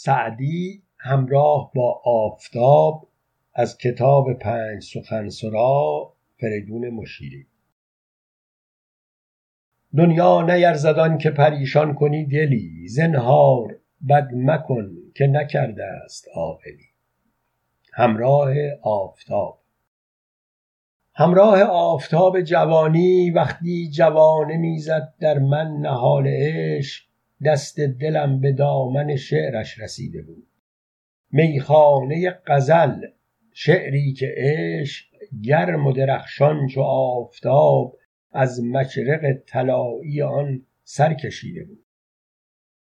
سعدی همراه با آفتاب از کتاب پنج سخنسرا فریدون مشیری. دنیا نیرزد که پریشان کنی دلی زنهار بد مکن که نکرده است عاقلی. همراه آفتاب. همراه آفتاب جوانی وقتی جوانه می‌زد در من نهال عشق دست دلم به دامن شعرش رسیده بود. میخانه غزل شعری که عشق گرم و درخشان چو آفتاب از مشرق طلایی آن سر کشیده بود.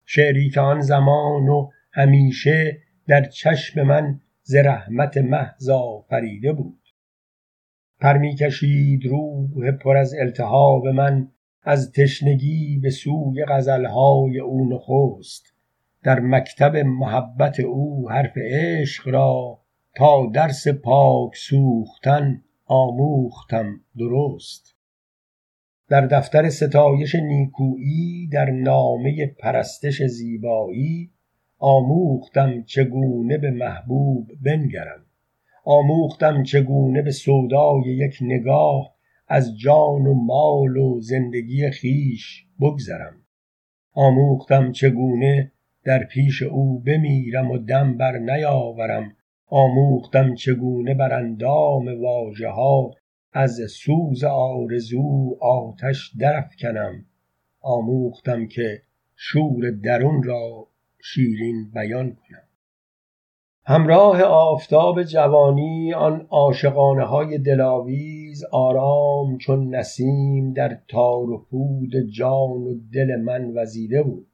شعری که آن زمان و همیشه در چشم من ز رحمت محض آفریده بود. پر می کشید روح پر از التهاب من از تشنگی به سوی غزلهای او نخست در مکتب محبت او حرف عشق را تا درس پاک سوختن آموختم درست. در دفتر ستایش نیکویی در نامه پرستش زیبایی آموختم چگونه به محبوب بنگرم. آموختم چگونه به سودای یک نگاه از جان و مال و زندگی خویش بگذرم. آموختم چگونه در پیش او بمیرم و دم بر نیاورم. آموختم چگونه بر اندام ها از سوز آرزو آتش درافکنم. آموختم که شور درون را شیرین بیان کنم. همراه آفتاب جوانی آن عاشقانه های دلاویز آرام چون نسیم در تار و پود جان و دل من وزیده بود.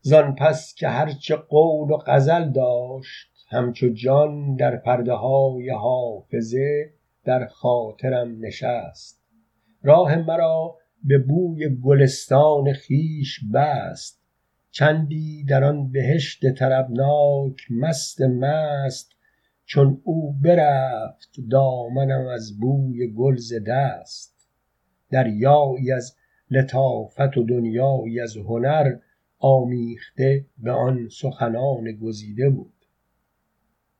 زان پس که هرچه قول و غزل داشت همچو جان در پرده های حافظه در خاطرم نشست. راه مرا به بوی گلستان خویش بست. چندی در آن بهشت طربناک مست مست چون او برفت دامنم از بوی گل ز دست. دریایی از لطافت و دنیایی از هنر آمیخته به آن سخنان گزیده بود.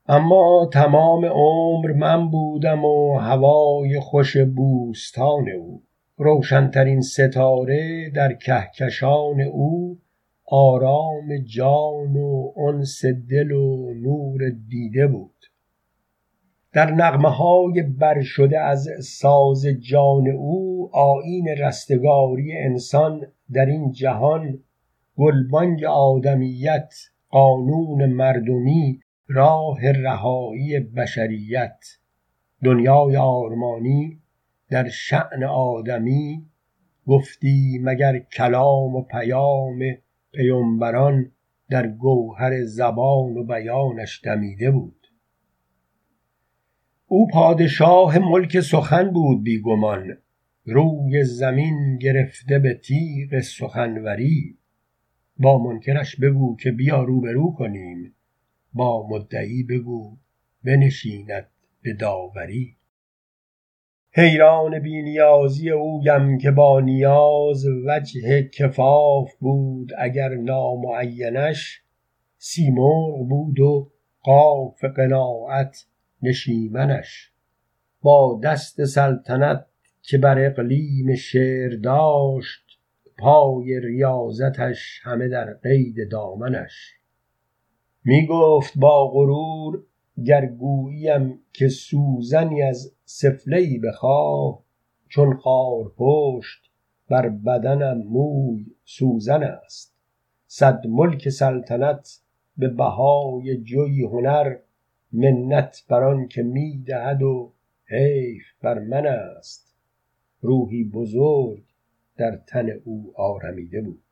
اما تمام عمر من بودم و هوای خوش بوستان او. روشنترین ستاره در کهکشان او آرام جان و انس دل و نور دیده بود. در نغمه های بر شده از ساز جان او آیین رستگاری انسان در این جهان گلبانگ آدمیت قانون مردمی راه رهایی بشریت. دنیای آرمانی در شعن آدمی گفتی مگر کلام و پیام پیامبران در گوهر زبان و بیانش دمیده بود. او پادشاه ملک سخن بود بیگمان روی زمین گرفته به تیغ سخنوری. با منکرش بگو که بیا روبرو کنیم با مدعی بگو بنشیند به داوری. حیران بینیازی اویم که با نیاز وجه کفاف بود اگر نامعینش سیمرغ بود و قاف قناعت نشیمنش. با دست سلطنت که بر اقلیم شعر داشت پای ریاضتش همه در قید دامنش. می گفت با غرور گر گوییم که سوزنی از سفله ای بخواه چون پشت بر بدنم موی سوزن است. صد ملک سلطنت به بهای جوی هنر منت بر آن که می دهد و حیف بر من است. روحی بزرگ در تن او آرمیده بود.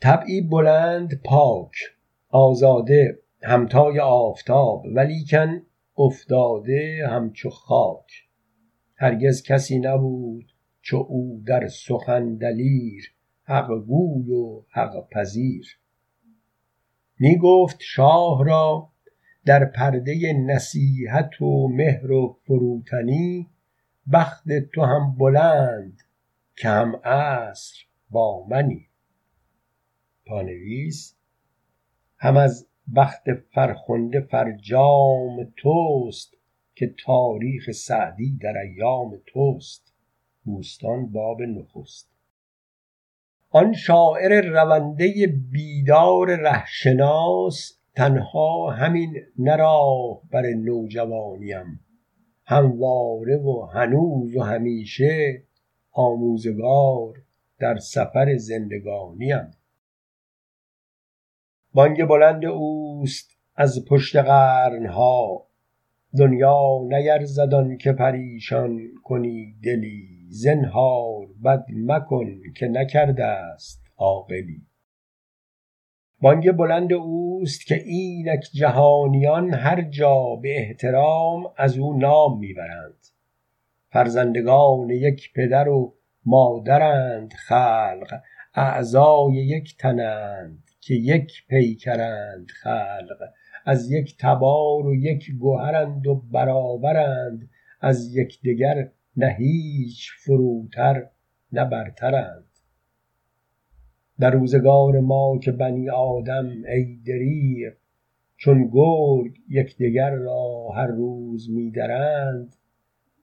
طبعی بلند پاک آزاده همتای آفتاب ولیکن افتاده همچو خاک. هرگز کسی نبود چو او در سخن دلیر حق گوی و حق پذیر. می گفت شاه را در پرده نصیحت و مهر و فروتنی بخت تو هم بلند که هم عصر با منی. پانویس هم از بخت فرخنده فرجام توست که تاریخ سعدی در ایام توست. بوستان باب نخست. آن شاعر رونده بیدار رهشناس تنها همین نه بر نوجوانیم. همواره و هنوز و همیشه آموزگار در سفر زندگانیم. بانگ بلند اوست از پشت قرنها. دنیا نیرزد که پریشان کنی دلی. زنهار بد مکن که نکرده است عاقلی. بانگ بلند اوست که اینک جهانیان هر جا به احترام از او نام می‌برند. فرزندگان یک پدر و مادرند خلق اعضای یک تنند. که یک پیکرند خلق از یک تبار و یک گوهرند و برابرند از یکدیگر نه هیچ فروتر نه برترند. در روزگار ما که بنی آدم ای دریغ چون گرگ یکدیگر را هر روز میدرند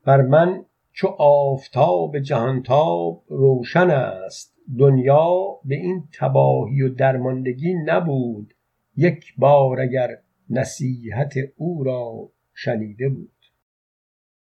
بر من چو آفتاب جهانتاب روشن است. دنیا به این تباهی و درماندگی نبود. یک بار اگر نصیحت او را شنیده بود.